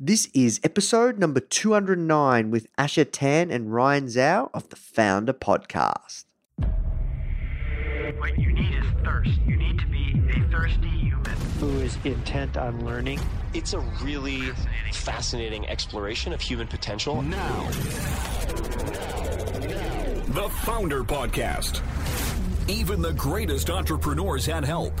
This is episode number 209 with Asher Tan and Ryan Zhao of the Foundr Podcast. What you need is thirst. You need to be a thirsty human. who is intent on learning. It's a really fascinating exploration of human potential. Now, the Foundr Podcast. Even the greatest entrepreneurs had help.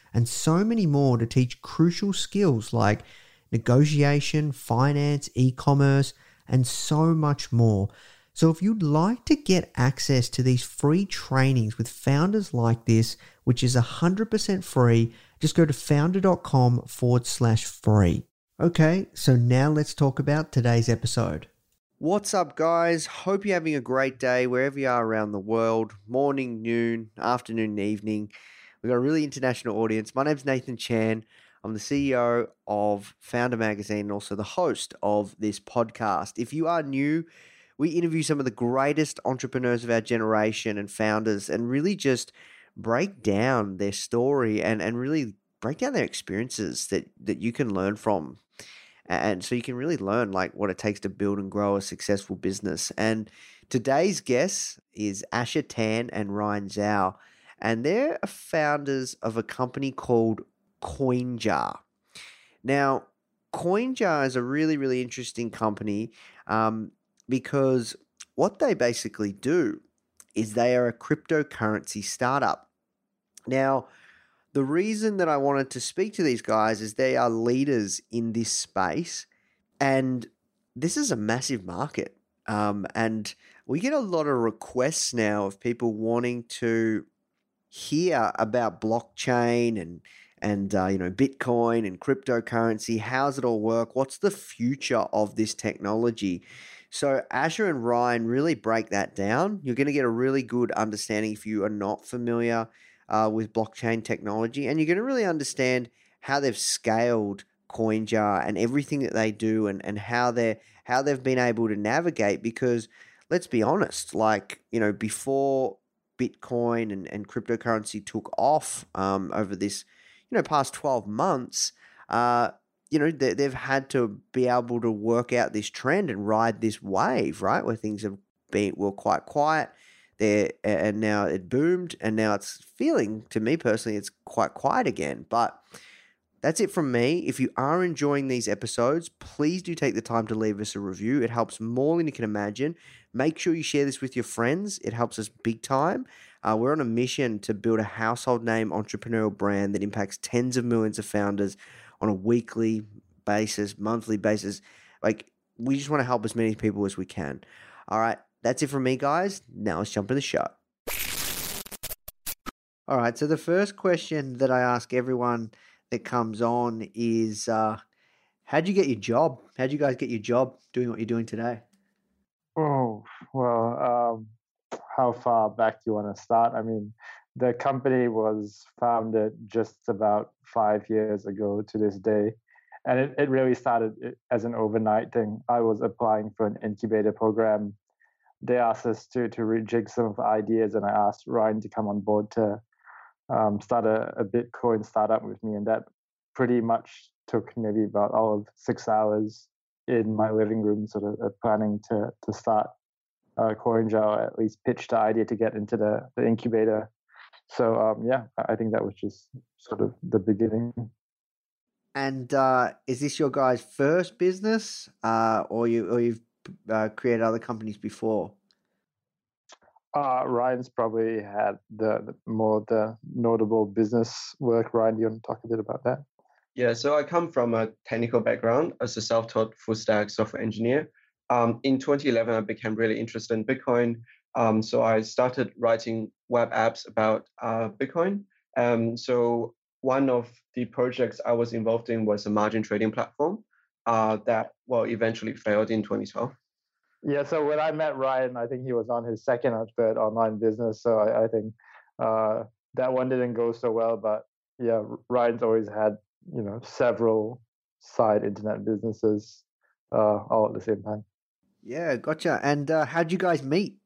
and so many more to teach crucial skills like negotiation, finance, e commerce, and so much more. So, if you'd like to get access to these free trainings with founders like this, which is 100% free, just go to foundr.com forward slash free. Okay, so now let's talk about today's episode. What's up, guys? Hope you're having a great day wherever you are around the world morning, noon, afternoon, evening. We've got a really international audience. My name's Nathan Chan. I'm the CEO of Foundr Magazine and also the host of this podcast. If you are new, we interview some of the greatest entrepreneurs of our generation and founders and really just break down their story and, and really break down their experiences that, that you can learn from. And so you can really learn like what it takes to build and grow a successful business. And today's guest is Asher Tan and Ryan Zhao and they're founders of a company called CoinJar. Now, CoinJar is a really, really interesting company um, because what they basically do is they are a cryptocurrency startup. Now, the reason that I wanted to speak to these guys is they are leaders in this space, and this is a massive market. Um, and we get a lot of requests now of people wanting to hear about blockchain and and uh, you know Bitcoin and cryptocurrency. How's it all work? What's the future of this technology? So Asher and Ryan really break that down. You're going to get a really good understanding if you are not familiar uh, with blockchain technology, and you're going to really understand how they've scaled CoinJar and everything that they do, and and how they how they've been able to navigate. Because let's be honest, like you know before Bitcoin and, and cryptocurrency took off um, over this, you know, past 12 months, uh, you know, they, they've had to be able to work out this trend and ride this wave, right? Where things have been, were quite quiet there and now it boomed and now it's feeling, to me personally, it's quite quiet again. But that's it from me. If you are enjoying these episodes, please do take the time to leave us a review. It helps more than you can imagine. Make sure you share this with your friends. It helps us big time. Uh, we're on a mission to build a household name entrepreneurial brand that impacts tens of millions of founders on a weekly basis, monthly basis. Like, we just want to help as many people as we can. All right, that's it from me, guys. Now let's jump into the show. All right, so the first question that I ask everyone that comes on is uh, how'd you get your job? How'd you guys get your job doing what you're doing today? Oh, well, um, how far back do you want to start? I mean, the company was founded just about five years ago to this day. And it, it really started as an overnight thing. I was applying for an incubator program they asked us to to rejig some of the ideas, and I asked Ryan to come on board to um, start a, a Bitcoin startup with me, and that pretty much took maybe about all of six hours in my living room, sort of planning to to start uh, CoinJar, or at least pitch the idea to get into the the incubator. So um, yeah, I think that was just sort of the beginning. And uh, is this your guys' first business, uh, or you or you've uh, created other companies before? Uh, Ryan's probably had the, the, more the notable business work. Ryan, do you want to talk a bit about that? Yeah, so I come from a technical background as a self-taught full stack software engineer. Um, in 2011, I became really interested in Bitcoin. Um, so I started writing web apps about uh, Bitcoin. Um, so one of the projects I was involved in was a margin trading platform uh, that well eventually failed in 2012. Yeah, so when I met Ryan, I think he was on his second or third online business. So I, I think uh, that one didn't go so well. But yeah, Ryan's always had you know several side internet businesses uh, all at the same time. Yeah, gotcha. And uh, how'd you guys meet?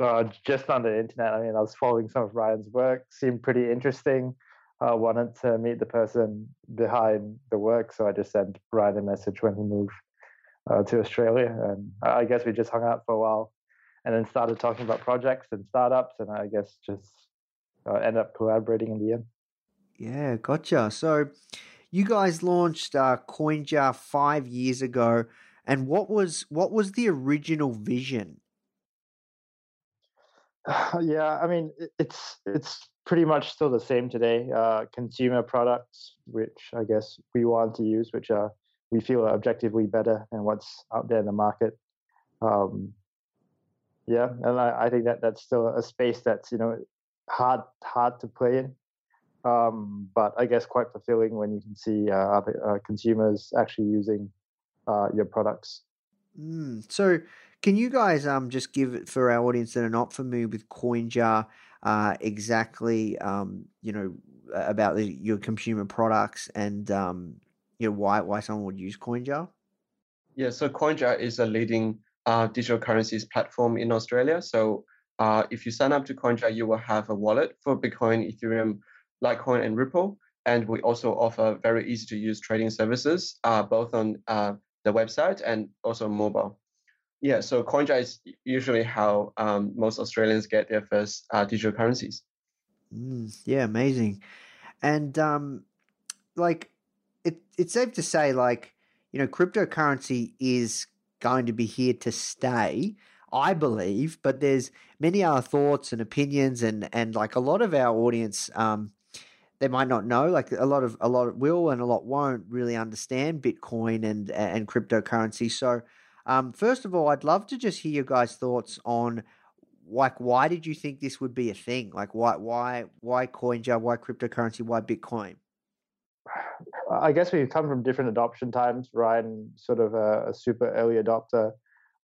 Uh, just on the internet. I mean, I was following some of Ryan's work, seemed pretty interesting uh, wanted to meet the person behind the work, so I just sent Ryan a message when he moved uh, to Australia, and I guess we just hung out for a while, and then started talking about projects and startups, and I guess just uh, end up collaborating in the end. Yeah, gotcha. So, you guys launched uh, CoinJar five years ago, and what was what was the original vision? yeah, I mean, it's it's pretty much still the same today. Uh, consumer products, which I guess we want to use, which are we feel are objectively better than what's out there in the market. Um, yeah, and I, I, think that that's still a space that's you know hard hard to play in, um, but I guess quite fulfilling when you can see uh, other uh, consumers actually using uh, your products. Mm, so, can you guys um just give for our audience that are not familiar with CoinJar? uh, exactly, um, you know, about the, your consumer products and um, you know why why someone would use CoinJar? Yeah, so CoinJar is a leading uh, digital currencies platform in Australia. So uh, if you sign up to CoinJar, you will have a wallet for Bitcoin, Ethereum, Litecoin, and Ripple. And we also offer very easy to use trading services, uh, both on uh, the website and also mobile. Yeah, so CoinJar is usually how um, most Australians get their first uh, digital currencies. Mm, yeah, amazing. And um, like, it, it's safe to say, like, you know, cryptocurrency is going to be here to stay. I believe, but there's many other thoughts and opinions, and and like a lot of our audience, um, they might not know. Like a lot of a lot will and a lot won't really understand Bitcoin and and cryptocurrency. So um, first of all, I'd love to just hear your guys' thoughts on like why did you think this would be a thing? Like why why why CoinJar? Why cryptocurrency? Why Bitcoin? I guess we've come from different adoption times. Ryan, sort of a, a super early adopter.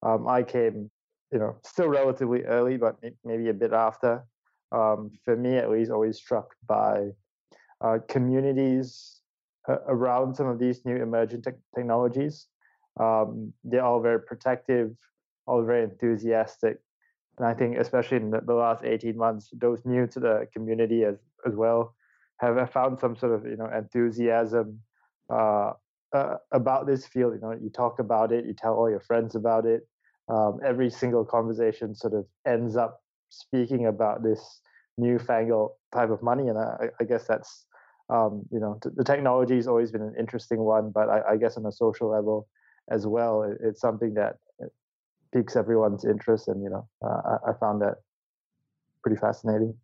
Um, I came, you know, still relatively early, but maybe a bit after. Um, for me, at least, always struck by uh, communities uh, around some of these new emerging te- technologies. Um, they're all very protective, all very enthusiastic. And I think, especially in the, the last 18 months, those new to the community as, as well have found some sort of you know enthusiasm uh, uh, about this field. You know, you talk about it, you tell all your friends about it. Um, every single conversation sort of ends up speaking about this newfangled type of money, and I, I guess that's um, you know the technology has always been an interesting one, but I, I guess on a social level, as well. It, it's something that uh, piques everyone's interest, and you know, uh, I, I found that pretty fascinating.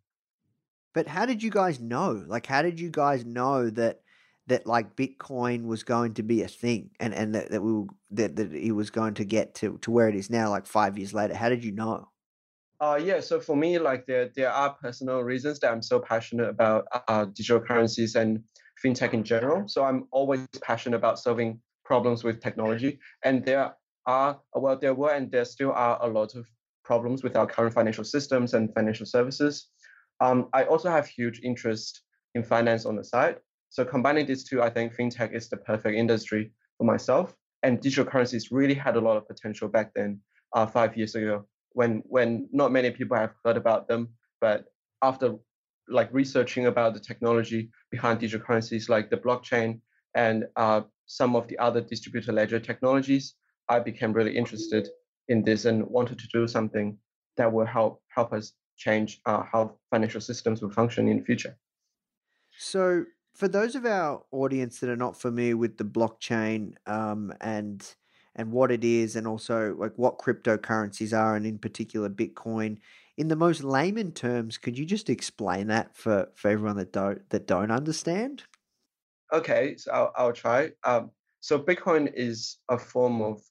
But how did you guys know? Like, how did you guys know that that like Bitcoin was going to be a thing, and and that, that we were, that that it was going to get to to where it is now, like five years later? How did you know? Uh, yeah, so for me, like there there are personal reasons that I'm so passionate about uh, digital currencies and fintech in general. So I'm always passionate about solving problems with technology. And there are, well, there were and there still are a lot of problems with our current financial systems and financial services. Um, I also have huge interest in finance on the side. So combining these two, I think fintech is the perfect industry for myself. And digital currencies really had a lot of potential back then, uh, five years ago. when when not many people have heard about them, but after like researching about the technology behind digital currencies like the blockchain and uh, some of the other distributed ledger technologies, I became really interested in this and wanted to do something that will help help us change uh, how financial systems will function in the future. So, for those of our audience that are not familiar with the blockchain um, and and what it is, and also like what cryptocurrencies are, and in particular Bitcoin, in the most layman terms, could you just explain that for, for everyone that don't that don't understand? Okay, so I'll, I'll try. Um, so Bitcoin is a form of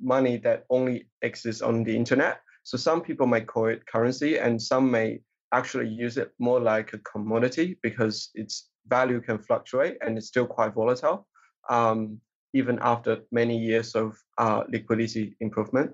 money that only exists on the internet. So some people might call it currency, and some may actually use it more like a commodity because its value can fluctuate and it's still quite volatile, um, even after many years of uh, liquidity improvement.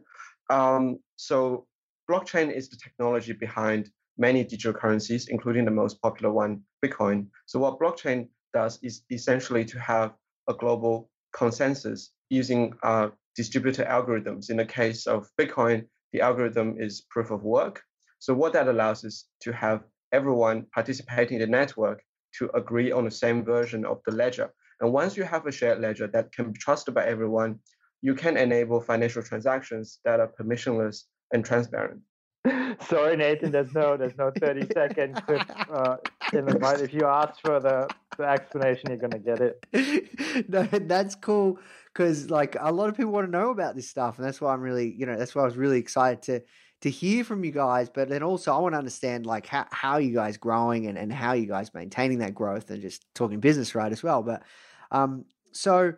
Um, so blockchain is the technology behind many digital currencies, including the most popular one, Bitcoin. So what blockchain does is essentially to have a global consensus using uh, distributed algorithms. In the case of Bitcoin, the algorithm is proof of work. So what that allows is to have everyone participating in the network to agree on the same version of the ledger. And once you have a shared ledger that can be trusted by everyone, you can enable financial transactions that are permissionless and transparent. Sorry, Nathan. There's no there's no 30 second clip uh, in the mind. If you ask for the, the explanation, you're gonna get it. no, that's cool because like a lot of people want to know about this stuff, and that's why I'm really you know that's why I was really excited to to hear from you guys. But then also I want to understand like how how you guys growing and and how you guys maintaining that growth and just talking business right as well. But um, so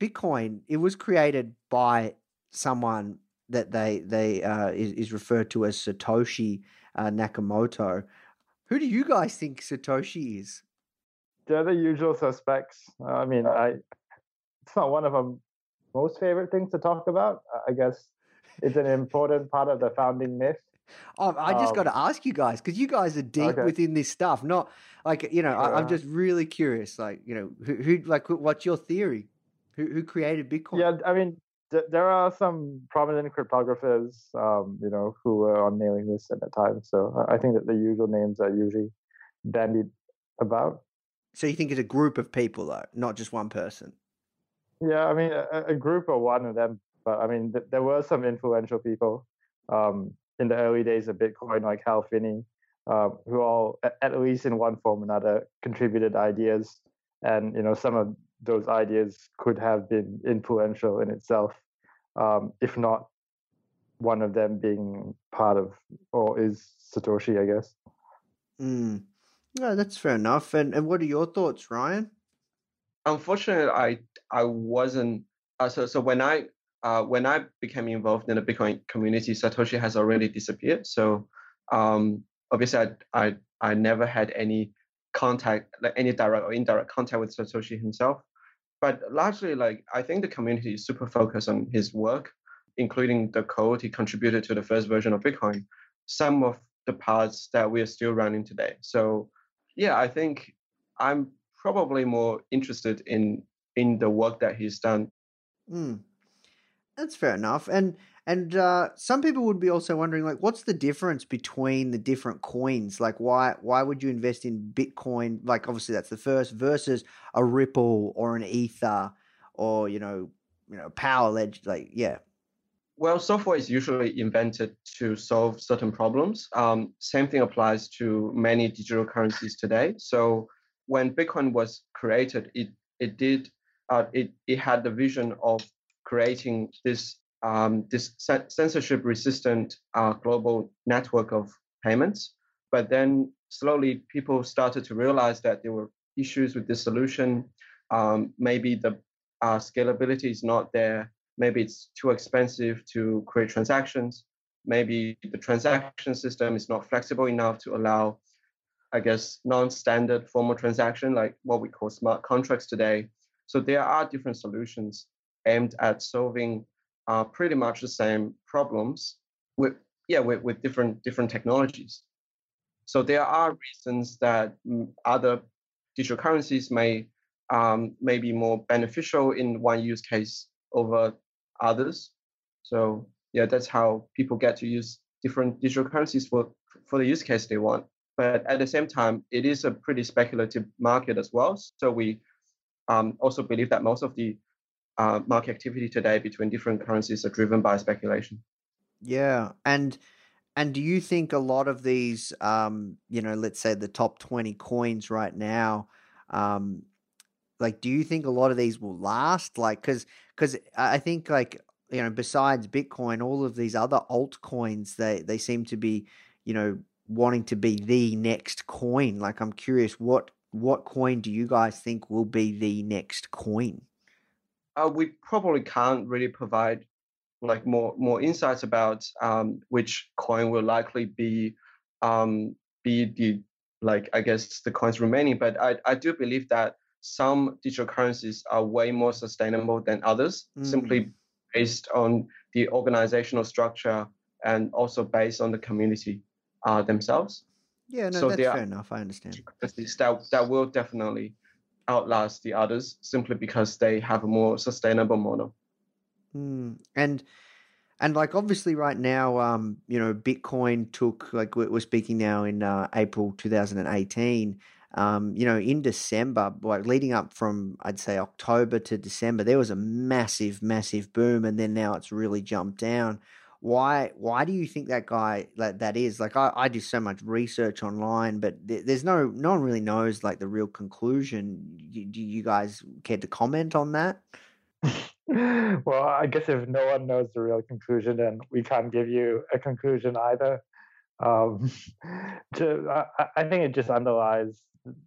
Bitcoin it was created by someone that they they uh, is, is referred to as Satoshi uh, Nakamoto. Who do you guys think Satoshi is? They're the usual suspects. I mean, I it's not one of my most favorite things to talk about. I guess it's an important part of the founding myth. Oh, I just um, got to ask you guys because you guys are deep okay. within this stuff. Not like you know, yeah. I, am just really curious. Like you know, who, who like what's your theory? Who who created Bitcoin? Yeah, I mean, there are some prominent cryptographers, um, you know, who were on mailing lists at that time. So I think that the usual names are usually bandied about. So you think it's a group of people, though, not just one person? Yeah, I mean, a, a group or one of them. But I mean, th- there were some influential people um, in the early days of Bitcoin, like Hal Finney, um, who all, at least in one form or another, contributed ideas. And you know, some of those ideas could have been influential in itself, um, if not one of them being part of or is Satoshi, I guess. Mm. No, that's fair enough. And and what are your thoughts, Ryan? Unfortunately, I I wasn't. Uh, so so when I uh, when I became involved in the Bitcoin community, Satoshi has already disappeared. So um, obviously, I, I I never had any contact, like any direct or indirect contact with Satoshi himself but largely like i think the community is super focused on his work including the code he contributed to the first version of bitcoin some of the parts that we are still running today so yeah i think i'm probably more interested in in the work that he's done mm. that's fair enough and and uh, some people would be also wondering, like, what's the difference between the different coins? Like, why why would you invest in Bitcoin? Like, obviously that's the first versus a Ripple or an Ether or you know, you know, Power Ledger. Like, yeah. Well, software is usually invented to solve certain problems. Um, same thing applies to many digital currencies today. So when Bitcoin was created, it it did uh, it it had the vision of creating this um, this censorship resistant uh, global network of payments. But then slowly people started to realize that there were issues with this solution. Um, maybe the uh, scalability is not there. Maybe it's too expensive to create transactions. Maybe the transaction system is not flexible enough to allow, I guess, non-standard formal transaction like what we call smart contracts today. So there are different solutions aimed at solving are pretty much the same problems with yeah with, with different different technologies. So there are reasons that mm, other digital currencies may um, may be more beneficial in one use case over others. So yeah, that's how people get to use different digital currencies for for the use case they want. But at the same time, it is a pretty speculative market as well. So we um, also believe that most of the uh, market activity today between different currencies are driven by speculation. Yeah, and and do you think a lot of these, um, you know, let's say the top twenty coins right now, um, like, do you think a lot of these will last? Like, because because I think like you know, besides Bitcoin, all of these other altcoins, they they seem to be, you know, wanting to be the next coin. Like, I'm curious, what what coin do you guys think will be the next coin? Uh, we probably can't really provide like more more insights about um, which coin will likely be um, be the like I guess the coins remaining. But I, I do believe that some digital currencies are way more sustainable than others, mm. simply based on the organizational structure and also based on the community uh, themselves. Yeah, no, so that's fair enough. I understand. That, that will definitely outlast the others simply because they have a more sustainable model. Mm. And and like obviously right now, um, you know, Bitcoin took like we're speaking now in uh, April 2018. Um, you know, in December, like leading up from I'd say October to December, there was a massive, massive boom, and then now it's really jumped down. Why? Why do you think that guy that that is? Like, I, I do so much research online, but there's no no one really knows like the real conclusion. Do you guys care to comment on that? well, I guess if no one knows the real conclusion, then we can't give you a conclusion either. Um, to, I, I, think it just underlies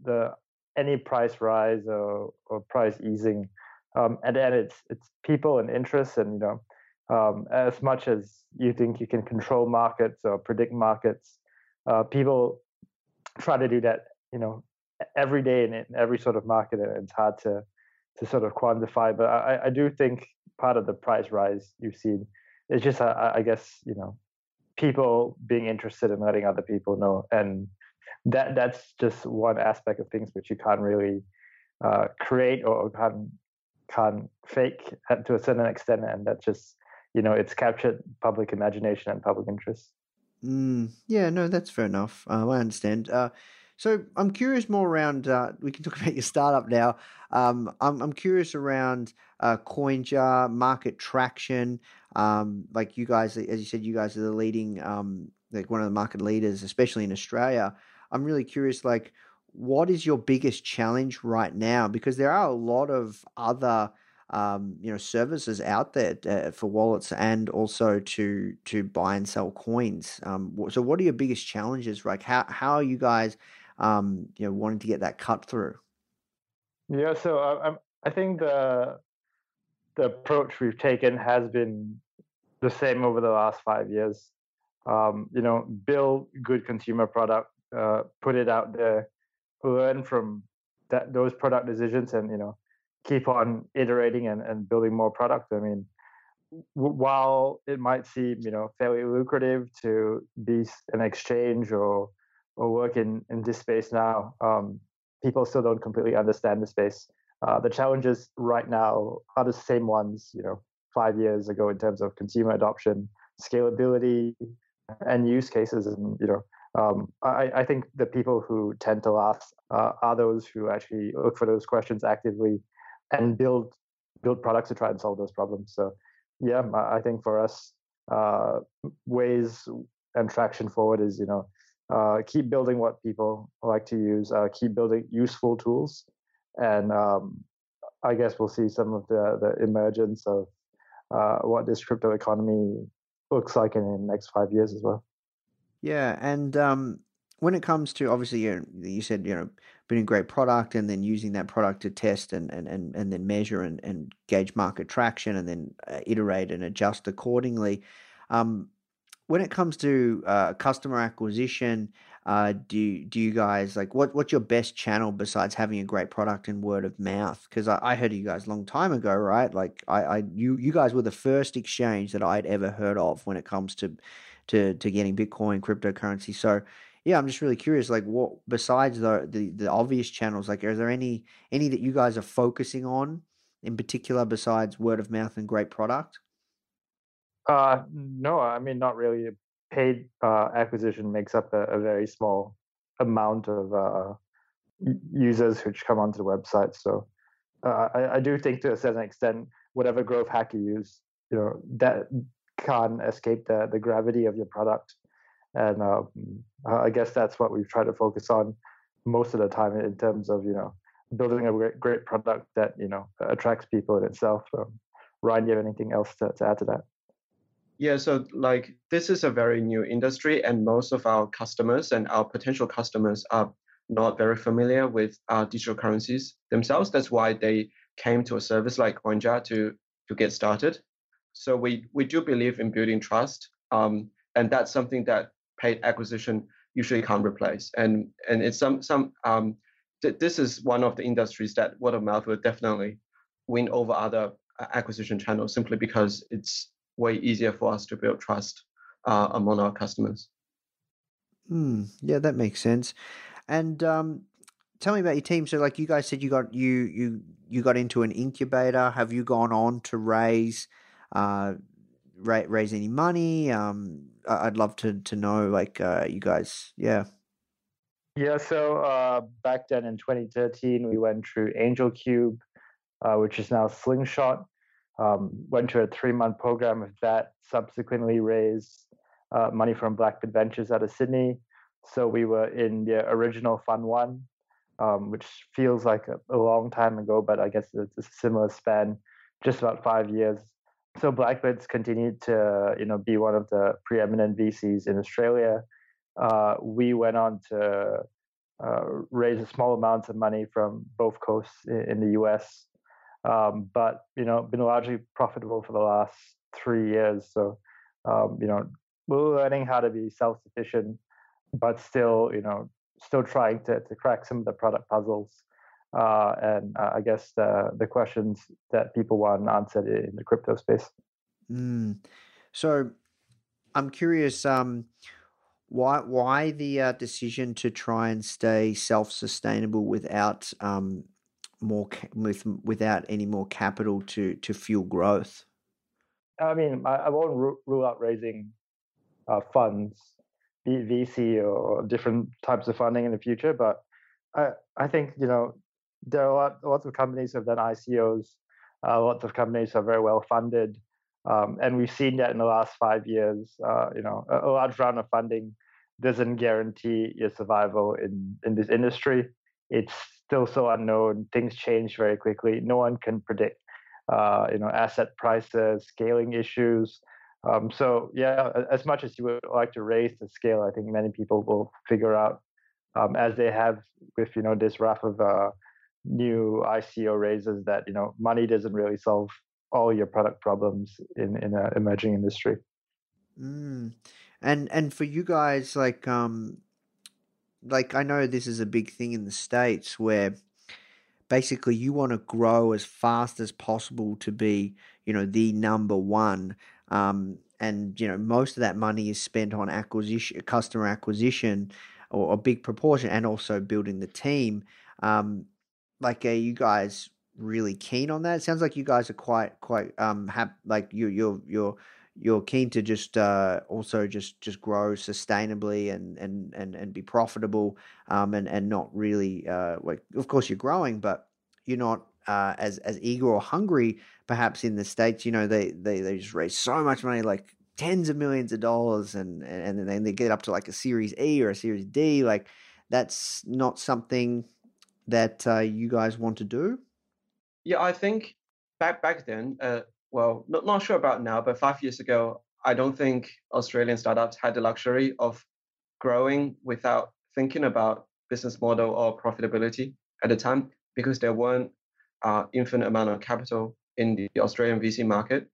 the any price rise or, or price easing. Um, and then it's it's people and interests, and you know, um, as much as you think you can control markets or predict markets, uh, people try to do that. You know, every day in every sort of market, and it's hard to to sort of quantify. But I, I do think part of the price rise you've seen is just, I guess, you know, people being interested in letting other people know, and that that's just one aspect of things which you can't really uh, create or can't can't fake to a certain extent, and that's just you know it's captured public imagination and public interest. Mm, yeah, no, that's fair enough. Uh, I understand. Uh, so I'm curious more around. Uh, we can talk about your startup now. Um, I'm I'm curious around uh, CoinJar market traction. Um, like you guys, as you said, you guys are the leading, um, like one of the market leaders, especially in Australia. I'm really curious, like, what is your biggest challenge right now? Because there are a lot of other um, you know services out there uh, for wallets and also to to buy and sell coins. Um, so, what are your biggest challenges? Like, how how are you guys um, you know, wanting to get that cut through? Yeah, so I, uh, I think the the approach we've taken has been the same over the last five years. Um, you know, build good consumer product, uh, put it out there, learn from that those product decisions, and you know, keep on iterating and, and building more product. I mean, while it might seem you know fairly lucrative to be an exchange or or work in, in this space now, um, people still don't completely understand the space. Uh, the challenges right now are the same ones, you know, five years ago in terms of consumer adoption, scalability, and use cases. And you know, um, I, I, think the people who tend to last uh, are those who actually look for those questions actively and build build products to try and solve those problems. So, yeah, I think for us, uh, ways and traction forward is you know uh, keep building what people like to use, uh, keep building useful tools, and um, I guess we'll see some of the, the emergence of uh, what this crypto economy looks like in the next five years as well. Yeah, and um, when it comes to obviously you, you said you know building a great product and then using that product to test and and, and, and then measure and, and gauge market traction and then uh, iterate and adjust accordingly. Um, when it comes to uh, customer acquisition, uh, do do you guys like what what's your best channel besides having a great product and word of mouth? Because I, I, heard of you guys a long time ago, right? Like I, I you you guys were the first exchange that I'd ever heard of when it comes to to to getting Bitcoin cryptocurrency. So yeah, I'm just really curious. Like, what besides the the, the obvious channels, like, are there any any that you guys are focusing on in particular besides word of mouth and great product? Uh, no, I mean not really paid uh, acquisition makes up a, a, very small amount of uh, users which come onto the website. So uh, I, I, do think to a certain extent, whatever growth hack you use, you know, that can't escape the, the gravity of your product. And um, I guess that's what we've tried to focus on most of the time in terms of, you know, building a great, great product that, you know, attracts people in itself. Ryan, do you have anything else to, to add to that? Yeah, so like this is a very new industry, and most of our customers and our potential customers are not very familiar with uh, digital currencies themselves. That's why they came to a service like CoinJar to to get started. So we we do believe in building trust, um, and that's something that paid acquisition usually can't replace. And and it's some some um, th- this is one of the industries that word of mouth will definitely win over other uh, acquisition channels simply because it's way easier for us to build trust uh, among our customers. Hmm. Yeah, that makes sense. And um, tell me about your team. So, like you guys said, you got you you you got into an incubator. Have you gone on to raise uh, ra- raise any money? Um, I'd love to to know, like uh, you guys, yeah. Yeah. So uh, back then in 2013, we went through AngelCube, uh, which is now Slingshot um, went to a three month program with that, subsequently raised uh, money from Blackbird Ventures out of Sydney. So we were in the original Fund One, um, which feels like a, a, long time ago, but I guess it's a similar span, just about five years. So Blackbird's continued to you know be one of the preeminent VCs in Australia. Uh, we went on to uh, raise a small amounts of money from both coasts in, in the US um, but you know been largely profitable for the last three years. So um, you know we're learning how to be self-sufficient, but still you know still trying to, to crack some of the product puzzles. Uh, and uh, I guess the the questions that people want answered in the crypto space. Mm. So I'm curious. Um, why why the uh, decision to try and stay self sustainable without um, more with without any more capital to to fuel growth? I mean, I, I won't rule out raising uh, funds, VC or different types of funding in the future, but I I think you know there are a lot, lots of companies have done ICOs. Uh, lots of companies are very well funded, um, and we've seen that in the last five years. Uh, you know, a, a large round of funding doesn't guarantee your survival in in this industry. It's still so unknown. Things change very quickly. No one can predict, uh, you know, asset prices, scaling issues. Um, so yeah, as much as you would like to raise the scale, I think many people will figure out, um, as they have with you know this raft of uh, new ICO raises, that you know money doesn't really solve all your product problems in in an emerging industry. Mm. And and for you guys, like um, like I know this is a big thing in the states where basically you want to grow as fast as possible to be you know the number one um, and you know most of that money is spent on acquisition customer acquisition or a big proportion and also building the team. Um, like are you guys really keen on that? It sounds like you guys are quite quite um have like you you're you're you're keen to just uh, also just just grow sustainably and and and, and be profitable um, and and not really uh, like of course you're growing but you're not uh, as as eager or hungry perhaps in the states you know they they, they just raise so much money like tens of millions of dollars and and then they get up to like a series E or a series D like that's not something that uh, you guys want to do? Yeah I think back back then uh, well, not, not sure about now, but five years ago, I don't think Australian startups had the luxury of growing without thinking about business model or profitability at the time because there weren't uh, infinite amount of capital in the Australian VC market,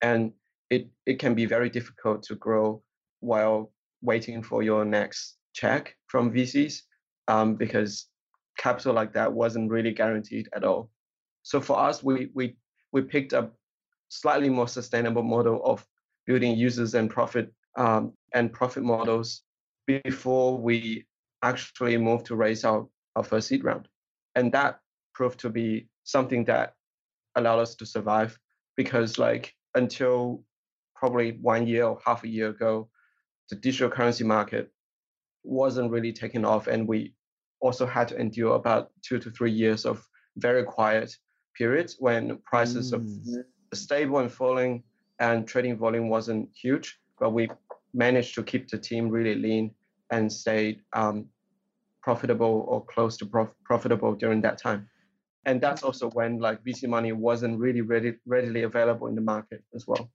and it it can be very difficult to grow while waiting for your next check from VCs um, because capital like that wasn't really guaranteed at all. So for us, we we we picked up slightly more sustainable model of building users and profit um, and profit models before we actually moved to raise our, our first seed round. And that proved to be something that allowed us to survive because like until probably one year or half a year ago, the digital currency market wasn't really taking off, and we also had to endure about two to three years of very quiet periods when prices mm. of stable and falling and trading volume wasn't huge, but we managed to keep the team really lean and stay um, profitable or close to prof- profitable during that time. And that's also when like VC money wasn't really ready, readily available in the market as well.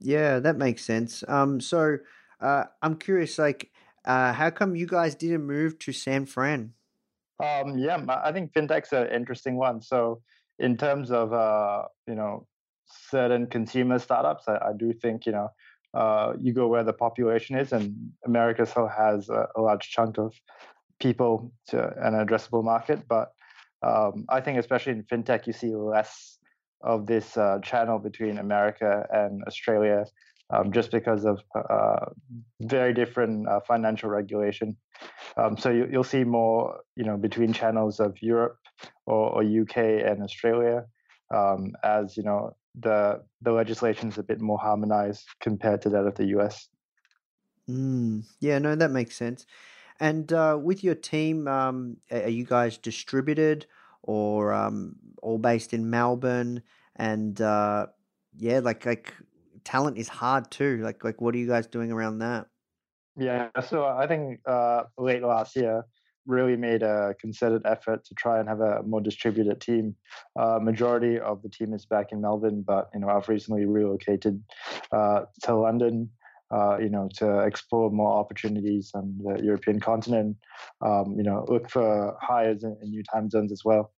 Yeah, that makes sense. Um, so uh, I'm curious, like, uh, how come you guys didn't move to San Fran? Um, yeah, I think fintech's an interesting one. So in terms of uh, you know certain consumer startups, I, I do think you know uh, you go where the population is, and America still has a, a large chunk of people to an addressable market. But um, I think, especially in fintech, you see less of this uh, channel between America and Australia, um, just because of uh, very different uh, financial regulation. Um, so you, will see more, you know, between channels of Europe or, or UK and Australia, um, as you know, the the legislation is a bit more harmonized compared to that of the US. Mm, yeah, no, that makes sense. And uh, with your team, um, are you guys distributed or um, all based in Melbourne? And uh, yeah, like like talent is hard too. Like like what are you guys doing around that? Yeah, so I think uh, late last year really made a concerted effort to try and have a more distributed team. Uh, majority of the team is back in Melbourne, but you know I've recently relocated uh, to London. Uh, you know, to explore more opportunities on the European continent. Um, you know, look for hires in, in, new time zones as well.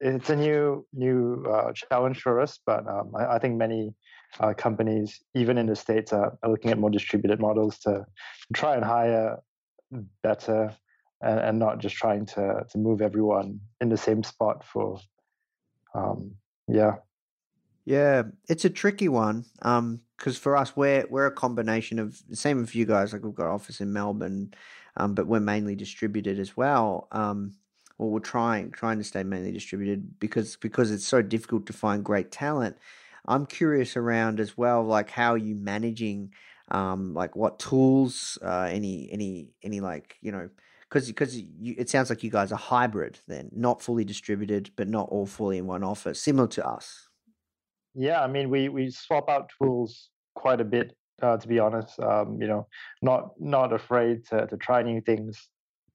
It's a new new uh, challenge for us, but um, I, I, think many uh, companies, even in the states, are, are looking at more distributed models to try and hire better and, and not just trying to to move everyone in the same spot for um yeah. Yeah it's a tricky one um because for us we're we're a combination of same with you guys like we've got office in melbourne um but we're mainly distributed as well um well we're trying trying to stay mainly distributed because because it's so difficult to find great talent i'm curious around as well like how are you managing um like what tools uh any any any like you know because because it sounds like you guys are hybrid then, not fully distributed, but not all fully in one office, similar to us. Yeah, I mean, we we swap out tools quite a bit, uh, to be honest. Um, you know, not not afraid to to try new things.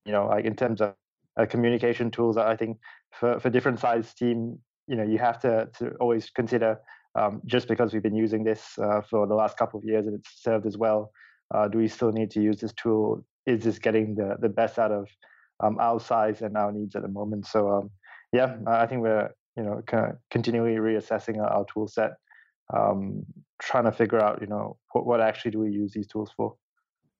You know, like in terms of uh, communication tools, I think for for different size team, you know, you have to to always consider um, just because we've been using this uh, for the last couple of years and it's served as well. Uh, do we still need to use this tool is this getting the the best out of um, our size and our needs at the moment. So um, yeah, I think we're you know continually reassessing our, our tool set, um, trying to figure out you know what, what actually do we use these tools for.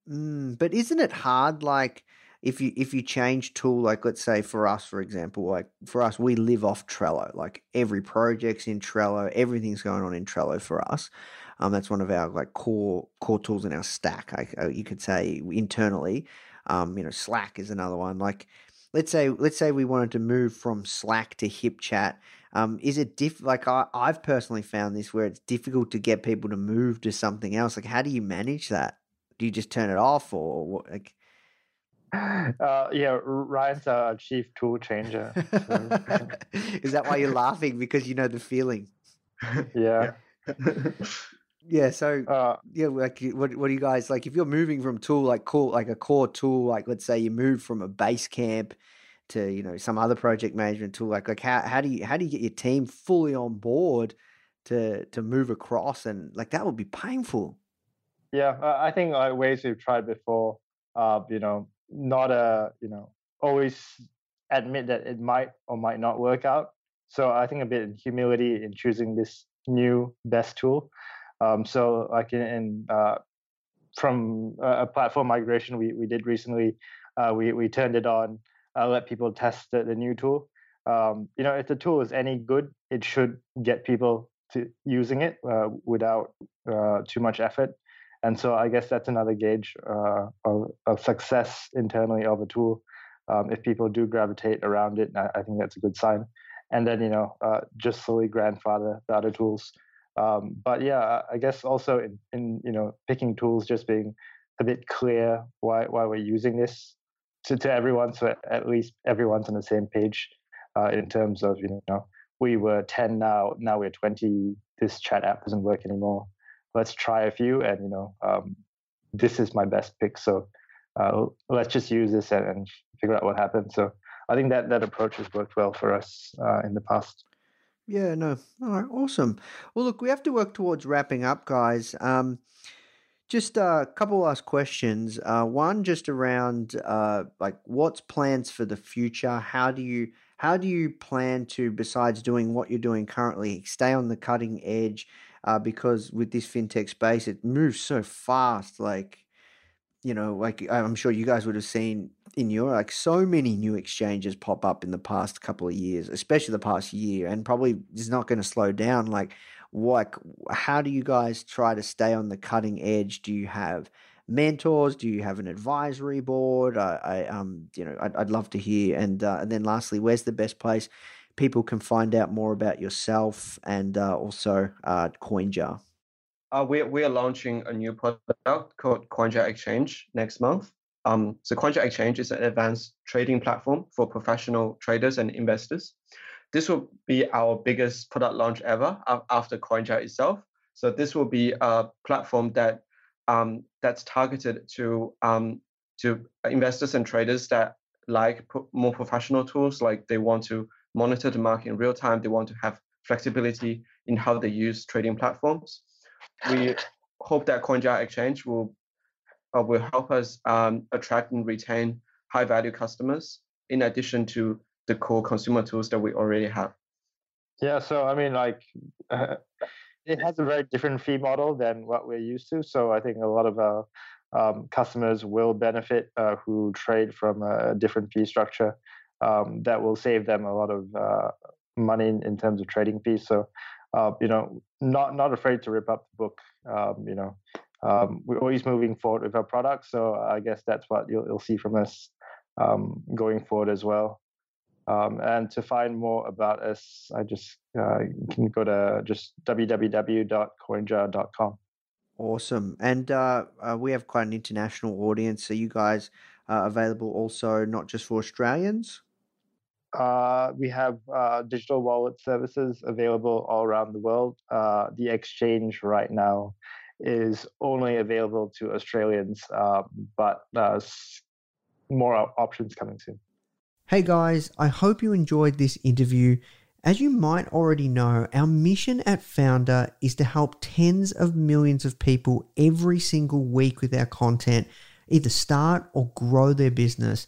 Mm, but isn't it hard? Like if you if you change tool, like let's say for us, for example, like for us, we live off Trello. Like every project's in Trello, everything's going on in Trello for us. Um, that's one of our like core core tools in our stack. I, uh, you could say internally. Um, you know, Slack is another one. Like, let's say let's say we wanted to move from Slack to HipChat. Um, is it diff? Like, I, I've personally found this where it's difficult to get people to move to something else. Like, how do you manage that? Do you just turn it off, or what? Like, uh, yeah, Ryan's a chief tool changer. So. Is that why you're laughing? Because you know the feeling. Yeah. Yeah, so uh, yeah, like what what do you guys like if you're moving from tool like core like a core tool like let's say you move from a Basecamp to you know some other project management tool like like how how do you how do you get your team fully on board to to move across and like that would be painful. Yeah, I think like ways we've tried before, uh, you know, not a you know always admit that it might or might not work out. So I think a bit in humility in choosing this new best tool um, so like in, in uh, from a platform migration we, we did recently, uh, we, we turned it on, uh, let people test the, the new tool. Um, you know, if the tool is any good, it should get people to using it uh, without uh, too much effort. And so I guess that's another gauge uh, of, of, success internally of a tool. Um, if people do gravitate around it, I, I, think that's a good sign. And then, you know, just slowly grandfather the other tools um, but yeah, I guess also in, in, you know picking tools, just being a bit clear why why we're using this to, to everyone, so at least everyone's on the same page uh, in terms of you know we were 10 now now we're 20 this chat app doesn't work anymore let's try a few and you know um, this is my best pick. So uh, let's just use this and, and, figure out what happens so i think that that approach has worked well for us uh, in the past. Yeah no. All right. Awesome. Well look we have to work towards wrapping up guys. Um, just a couple last questions. Uh, one, just around uh, like what's plans for the future? How do you how do you plan to, besides doing what you're doing currently, stay on the cutting edge? Uh, because with this fintech space, it moves so fast. Like you know, like I'm sure you guys would have seen in your like so many new exchanges pop up in the past couple of years, especially the past year, and probably is not going to slow down. Like like how do you guys try to stay on the cutting edge do you have mentors do you have an advisory board i, I um you know i'd, I'd love to hear and uh, and then lastly where's the best place people can find out more about yourself and uh, also uh, coinjar. Uh, we're, we're launching a new product called coinjar exchange next month. Um, so coinjar exchange is an advanced trading platform for professional traders and investors. This will be our biggest product launch ever after CoinJar itself. So this will be a platform that um, that's targeted to um, to investors and traders that like more professional tools, like they want to monitor the market in real time. They want to have flexibility in how they use trading platforms. We hope that CoinJar Exchange will uh, will help us um, attract and retain high value customers in addition to the core consumer tools that we already have? Yeah, so I mean, like, uh, it has a very different fee model than what we're used to. So I think a lot of our um, customers will benefit uh, who trade from a different fee structure. Um, that will save them a lot of uh, money in, in, terms of trading fees. So, uh, you know, not not afraid to rip up the book. Um, you know, um, we're always moving forward with our products. So I guess that's what you'll, you'll see from us um, going forward as well. Um, and to find more about us, I just uh, can go to just www.coinjar.com. Awesome. And uh, uh, we have quite an international audience. Are you guys uh, available also not just for Australians? Uh, we have uh, digital wallet services available all around the world. the exchange right now is only available to Australians, but more options coming soon. Hey guys, I hope you enjoyed this interview. As you might already know, our mission at Foundr is to help tens of millions of people every single week with our content either start or grow their business,